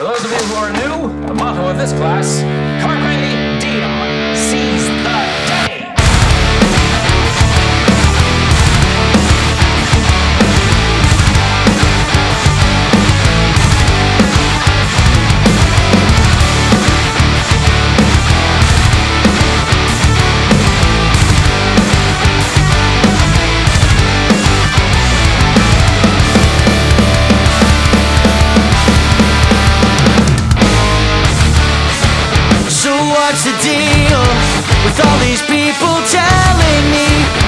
For those of you who are new, the motto of this class, Carpe what's the deal with all these people telling me